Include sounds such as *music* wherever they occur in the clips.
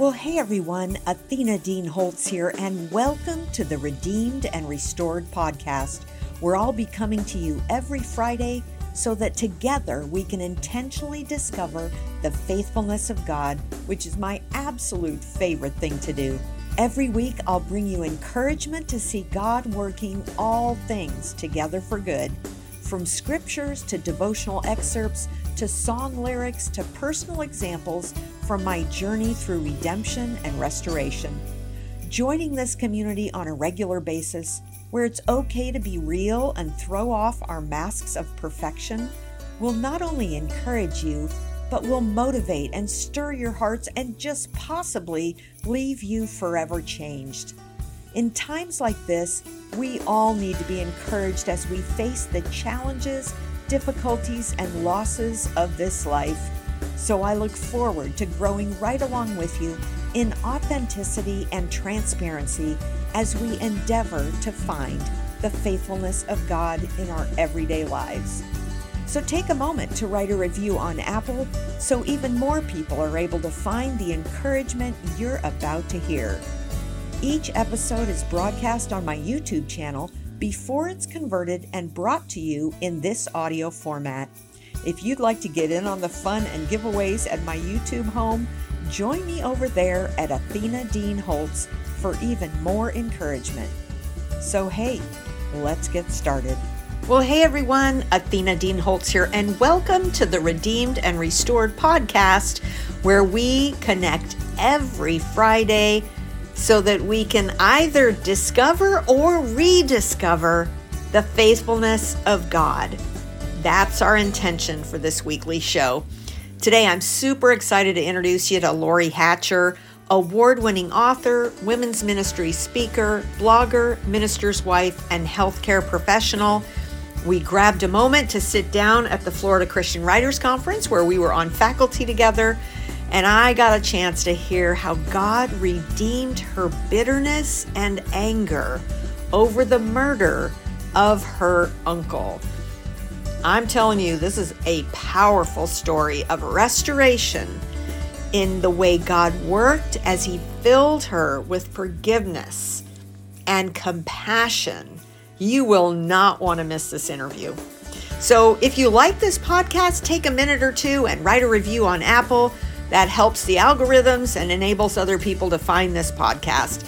Well, hey everyone, Athena Dean Holtz here, and welcome to the Redeemed and Restored podcast, where I'll be coming to you every Friday so that together we can intentionally discover the faithfulness of God, which is my absolute favorite thing to do. Every week, I'll bring you encouragement to see God working all things together for good, from scriptures to devotional excerpts to song lyrics to personal examples from my journey through redemption and restoration. Joining this community on a regular basis, where it's okay to be real and throw off our masks of perfection, will not only encourage you, but will motivate and stir your hearts and just possibly leave you forever changed. In times like this, we all need to be encouraged as we face the challenges, difficulties, and losses of this life. So I look forward to growing right along with you in authenticity and transparency as we endeavor to find the faithfulness of God in our everyday lives. So take a moment to write a review on Apple so even more people are able to find the encouragement you're about to hear. Each episode is broadcast on my YouTube channel before it's converted and brought to you in this audio format. If you'd like to get in on the fun and giveaways at my YouTube home, join me over there at Athena Dean Holtz for even more encouragement. So, hey, let's get started. Well, hey everyone, Athena Dean Holtz here, and welcome to the Redeemed and Restored podcast, where we connect every Friday so that we can either discover or rediscover the faithfulness of God. That's our intention for this weekly show. Today, I'm super excited to introduce you to Lori Hatcher, award winning author, women's ministry speaker, blogger, minister's wife, and healthcare professional. We grabbed a moment to sit down at the Florida Christian Writers Conference where we were on faculty together, and I got a chance to hear how God redeemed her bitterness and anger over the murder of her uncle. I'm telling you, this is a powerful story of restoration in the way God worked as He filled her with forgiveness and compassion you will not want to miss this interview. So, if you like this podcast, take a minute or two and write a review on Apple. That helps the algorithms and enables other people to find this podcast.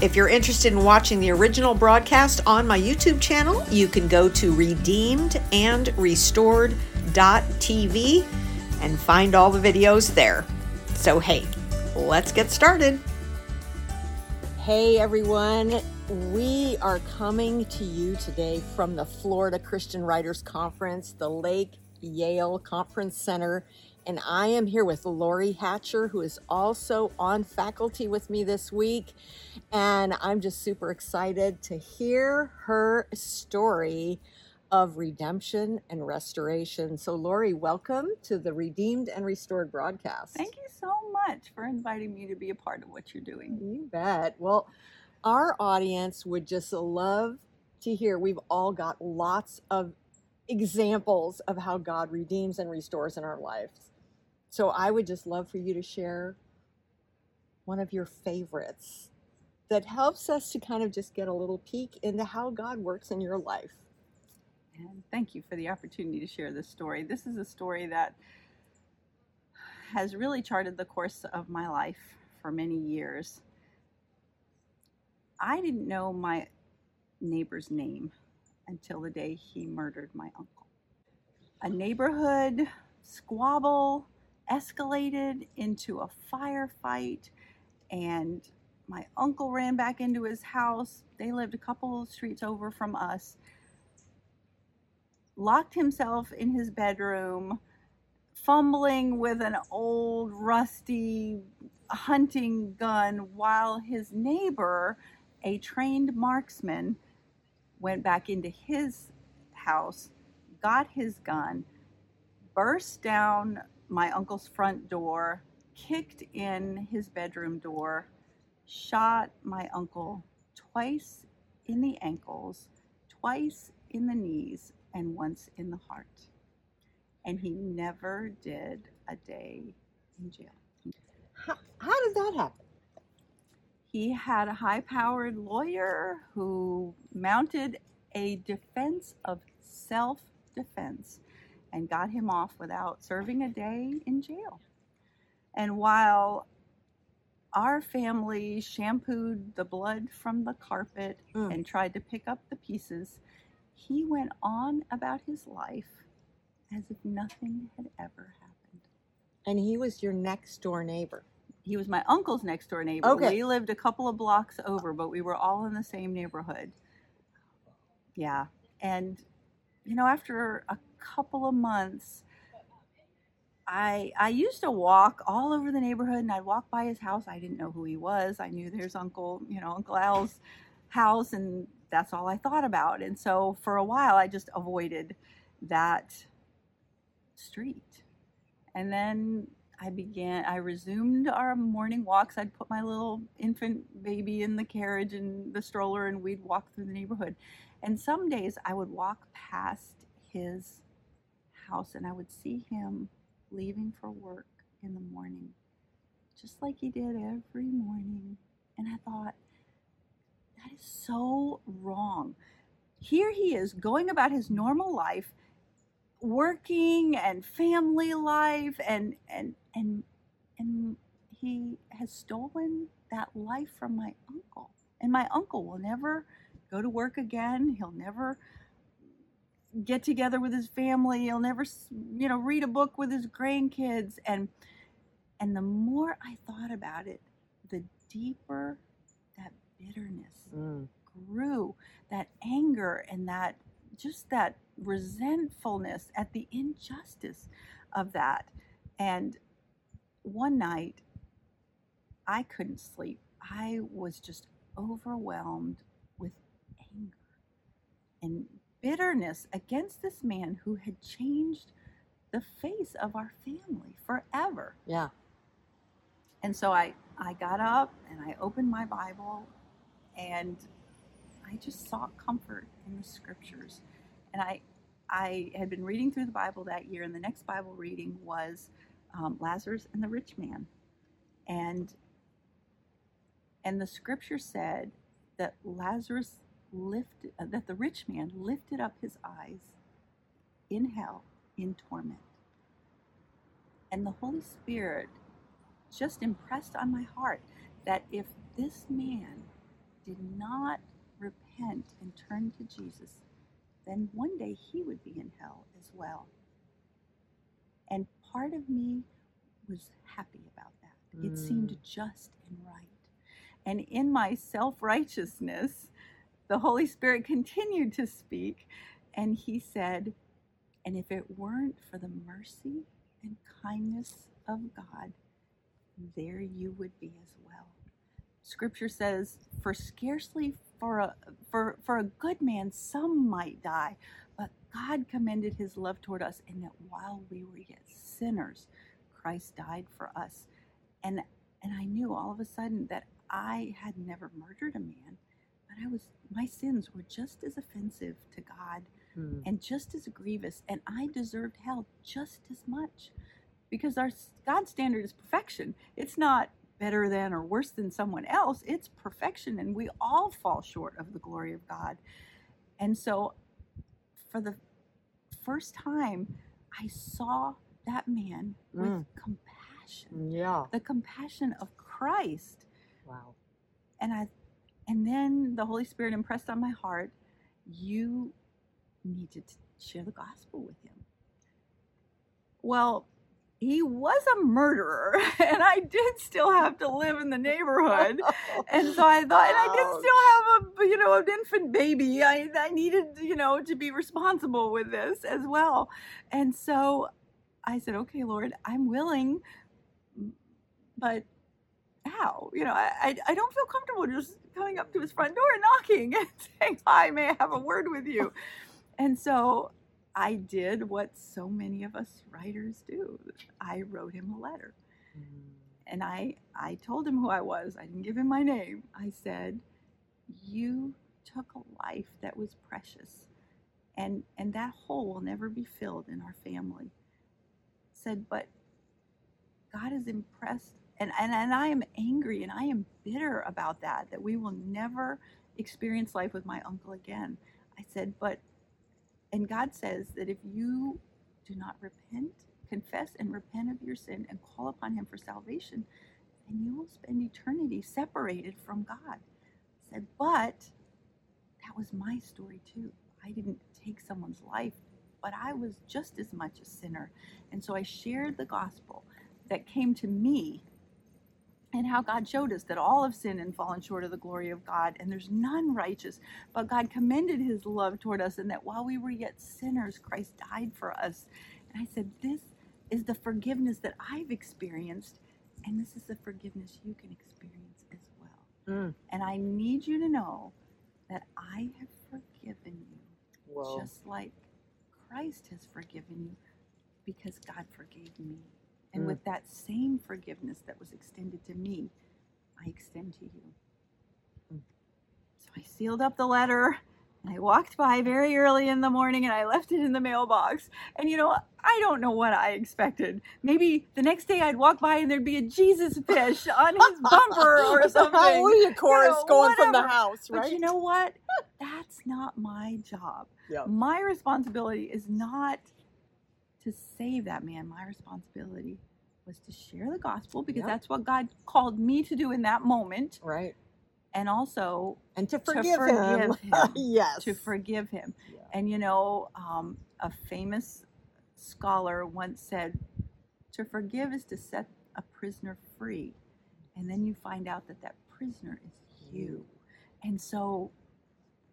If you're interested in watching the original broadcast on my YouTube channel, you can go to redeemedandrestored.tv and find all the videos there. So, hey, let's get started. Hey, everyone. We are coming to you today from the Florida Christian Writers Conference, the Lake Yale Conference Center. And I am here with Lori Hatcher, who is also on faculty with me this week. And I'm just super excited to hear her story of redemption and restoration. So, Lori, welcome to the Redeemed and Restored broadcast. Thank you so much for inviting me to be a part of what you're doing. You bet. Well, our audience would just love to hear. We've all got lots of examples of how God redeems and restores in our lives. So I would just love for you to share one of your favorites that helps us to kind of just get a little peek into how God works in your life. And thank you for the opportunity to share this story. This is a story that has really charted the course of my life for many years. I didn't know my neighbor's name until the day he murdered my uncle. A neighborhood squabble escalated into a firefight, and my uncle ran back into his house. They lived a couple of streets over from us. Locked himself in his bedroom, fumbling with an old, rusty hunting gun while his neighbor a trained marksman went back into his house, got his gun, burst down my uncle's front door, kicked in his bedroom door, shot my uncle twice in the ankles, twice in the knees, and once in the heart. And he never did a day in jail. How, how did that happen? He had a high powered lawyer who mounted a defense of self defense and got him off without serving a day in jail. And while our family shampooed the blood from the carpet Mm. and tried to pick up the pieces, he went on about his life as if nothing had ever happened. And he was your next door neighbor. He was my uncle's next door neighbor. Okay. We lived a couple of blocks over, but we were all in the same neighborhood. Yeah. And, you know, after a couple of months, I I used to walk all over the neighborhood and I'd walk by his house. I didn't know who he was. I knew there's Uncle, you know, Uncle Al's house and that's all I thought about. And so for a while I just avoided that street. And then I began I resumed our morning walks. I'd put my little infant baby in the carriage and the stroller and we'd walk through the neighborhood. And some days I would walk past his house and I would see him leaving for work in the morning, just like he did every morning. And I thought, that is so wrong. Here he is going about his normal life, working and family life, and and and and he has stolen that life from my uncle. And my uncle will never go to work again. He'll never get together with his family. He'll never, you know, read a book with his grandkids. And and the more I thought about it, the deeper that bitterness Mm. grew, that anger and that just that resentfulness at the injustice of that. And one night, I couldn't sleep. I was just overwhelmed with anger and bitterness against this man who had changed the face of our family forever. Yeah. And so I, I got up and I opened my Bible and I just sought comfort in the scriptures. And I, I had been reading through the Bible that year, and the next Bible reading was um, Lazarus and the rich man. And, and the scripture said that Lazarus lifted, uh, that the rich man lifted up his eyes in hell in torment. And the Holy Spirit just impressed on my heart that if this man did not repent and turn to Jesus, then one day he would be in hell as well. And part of me was happy about that. It seemed just and right. And in my self righteousness, the Holy Spirit continued to speak, and he said, And if it weren't for the mercy and kindness of God, there you would be as well. Scripture says, "For scarcely for a for for a good man some might die, but God commended His love toward us, in that while we were yet sinners, Christ died for us." And and I knew all of a sudden that I had never murdered a man, but I was my sins were just as offensive to God Mm. and just as grievous, and I deserved hell just as much because our God's standard is perfection. It's not better than or worse than someone else, it's perfection, and we all fall short of the glory of God. And so, for the first time, I saw that man with Mm. compassion, Yeah. the compassion of Christ Wow. and I and then the Holy Spirit impressed on my heart, you need to share the gospel with him. Well, he was a murderer, *laughs* and I did still have to live in the neighborhood. And so I thought, and I did still have a, you know, an infant baby. I, I needed, you know, to be responsible with this as well. And so I said, okay, Lord, I'm willing, but how? You know, I, I, don't feel comfortable just coming up to his front door and knocking *laughs* and saying, hi, may I have a word with you? *laughs* And so I did what so many of us writers do. I wrote him a letter Mm. and I I told him who I was. I didn't give him my name. I said, "You took a life that was precious, and and that hole will never be filled in our family." Said, but God is impressed And, and, and I am angry and I am bitter about that, that we will never experience life with my uncle again. I said, but, and God says that if you do not repent, confess and repent of your sin and call upon Him for salvation, then you will spend eternity separated from God. I said, but that was my story too. I didn't take someone's life, but I was just as much a sinner. And so I shared the gospel that came to me and how God showed us that all have sinned and fallen short of the glory of God, and there's none righteous. But God commended his love toward us, and that while we were yet sinners, Christ died for us. And I said, This is the forgiveness that I've experienced, and this is the forgiveness you can experience as well. Mm. And I need you to know that I have forgiven you Whoa. just like Christ has forgiven you because God forgave me. And Mm. with that same forgiveness that was extended to me, I extend to you. Mm. So I sealed up the letter and I walked by very early in the morning and I left it in the mailbox. And you know, I don't know what I expected. Maybe the next day I'd walk by and there'd be a Jesus fish on his bumper *laughs* or something. Hallelujah chorus know, going from the whatever. house, But you know what? That's not my job. Yeah. My responsibility is not to save that man. My responsibility was to share the gospel because Yep. that's what God called me to do in that moment. Right. And also And to To forgive, him. forgive him. *laughs* yes. to forgive him. Yeah. And you know, um, a famous scholar once said, to forgive is to set a prisoner free. And then you find out that that prisoner is you. And so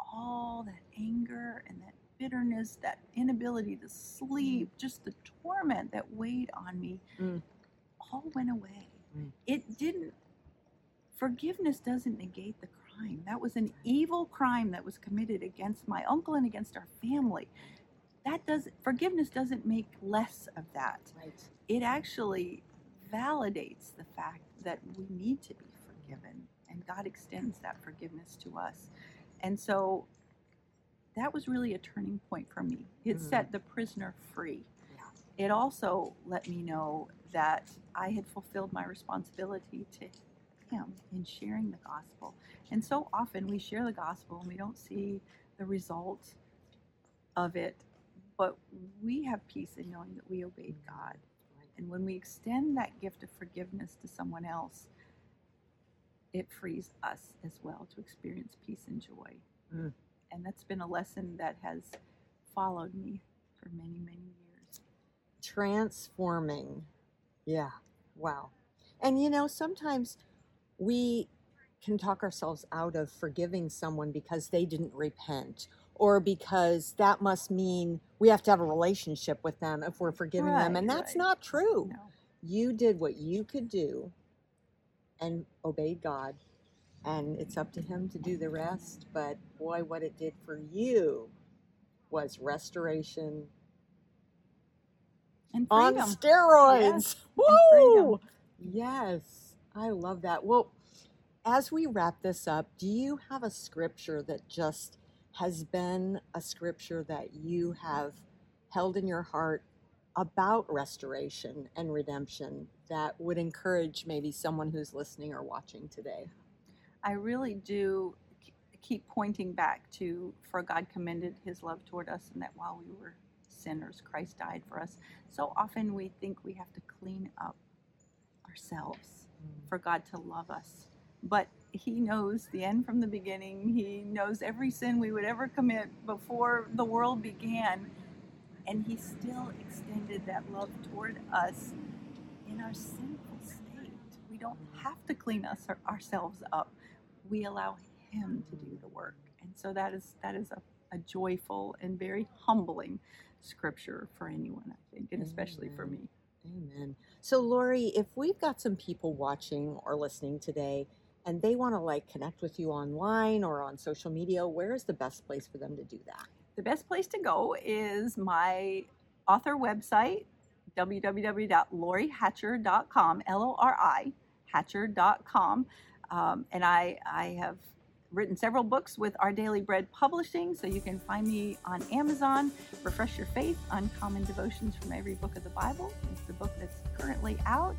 all that anger and that bitterness, that inability to sleep, just the torment that weighed on me, Mm. all went away. Mm. It didn't, forgiveness doesn't negate the crime. That was an evil crime that was committed against my uncle and against our family. That does forgiveness doesn't make less of that. Right. It actually validates the fact that we need to be forgiven and God extends that forgiveness to us. And so that was really a turning point for me. It Mm. set the prisoner free. Yeah. It also let me know that I had fulfilled my responsibility to him in sharing the gospel. And so often we share the gospel and we don't see the result of it, but we have peace in knowing that we obeyed God. And when we extend that gift of forgiveness to someone else, it frees us as well to experience peace and joy. Mm. And that's been a lesson that has followed me for many, many years. Transforming. Yeah. Wow. And you know, sometimes we can talk ourselves out of forgiving someone because they didn't repent or because that must mean we have to have a relationship with them if we're forgiving them. And that's right. not true. No. You did what you could do and obeyed God. And it's up to Him to do the rest. But boy, what it did for you was restoration And on steroids. Yes. Woo! Yes, I love that. Well, as we wrap this up, do you have a scripture that just has been a scripture that you have held in your heart about restoration and redemption that would encourage maybe someone who's listening or watching today? I really do keep pointing back to for God commended his love toward us and that while we were sinners Christ died for us. So often we think we have to clean up ourselves mm. for God to love us. But he knows the end from the beginning. He knows every sin we would ever commit before the world began. And he still extended that love toward us in our sinful state. We don't have to clean us ourselves up. We allow him to do the work. And so that is that is a, a joyful and very humbling scripture for anyone, I think, and especially for me. Amen. So, Lori, if we've got some people watching or listening today and they want to like connect with you online or on social media, where is the best place for them to do that? The best place to go is my author website, www.lorihatcher.com, L O R I, hatcher.com. Um, and I, I have written several books with Our Daily Bread Publishing, so you can find me on Amazon. Refresh Your Faith, Uncommon Devotions from Every Book of the Bible is the book that's currently out.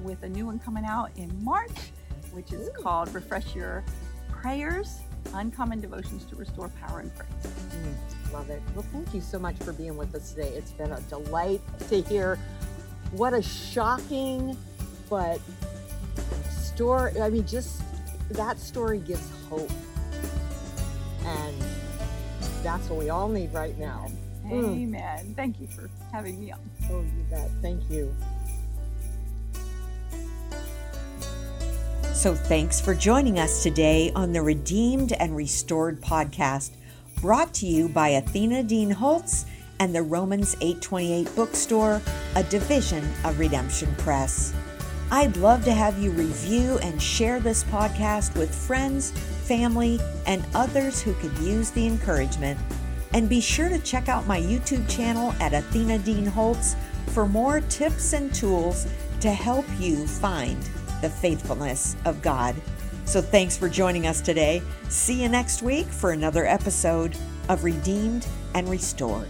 with a new one coming out in March, which is Ooh. called Refresh Your Prayers Uncommon Devotions to Restore Power and Praise. Mm, love it. Well, thank you so much for being with us today. It's been a delight to hear what a shocking but story. I mean, just that story gives hope. And that's what we all need right now. Mm. Amen. Thank you for having me on. Oh, you bet. Thank you. So thanks for joining us today on the Redeemed and Restored podcast, brought to you by Athena Dean Holtz and the Romans 828 bookstore, a division of Redemption Press. I'd love to have you review and share this podcast with friends, family, and others who could use the encouragement. And be sure to check out my YouTube channel at Athena Dean Holtz for more tips and tools to help you find the faithfulness of God. So thanks for joining us today. See you next week for another episode of Redeemed and Restored.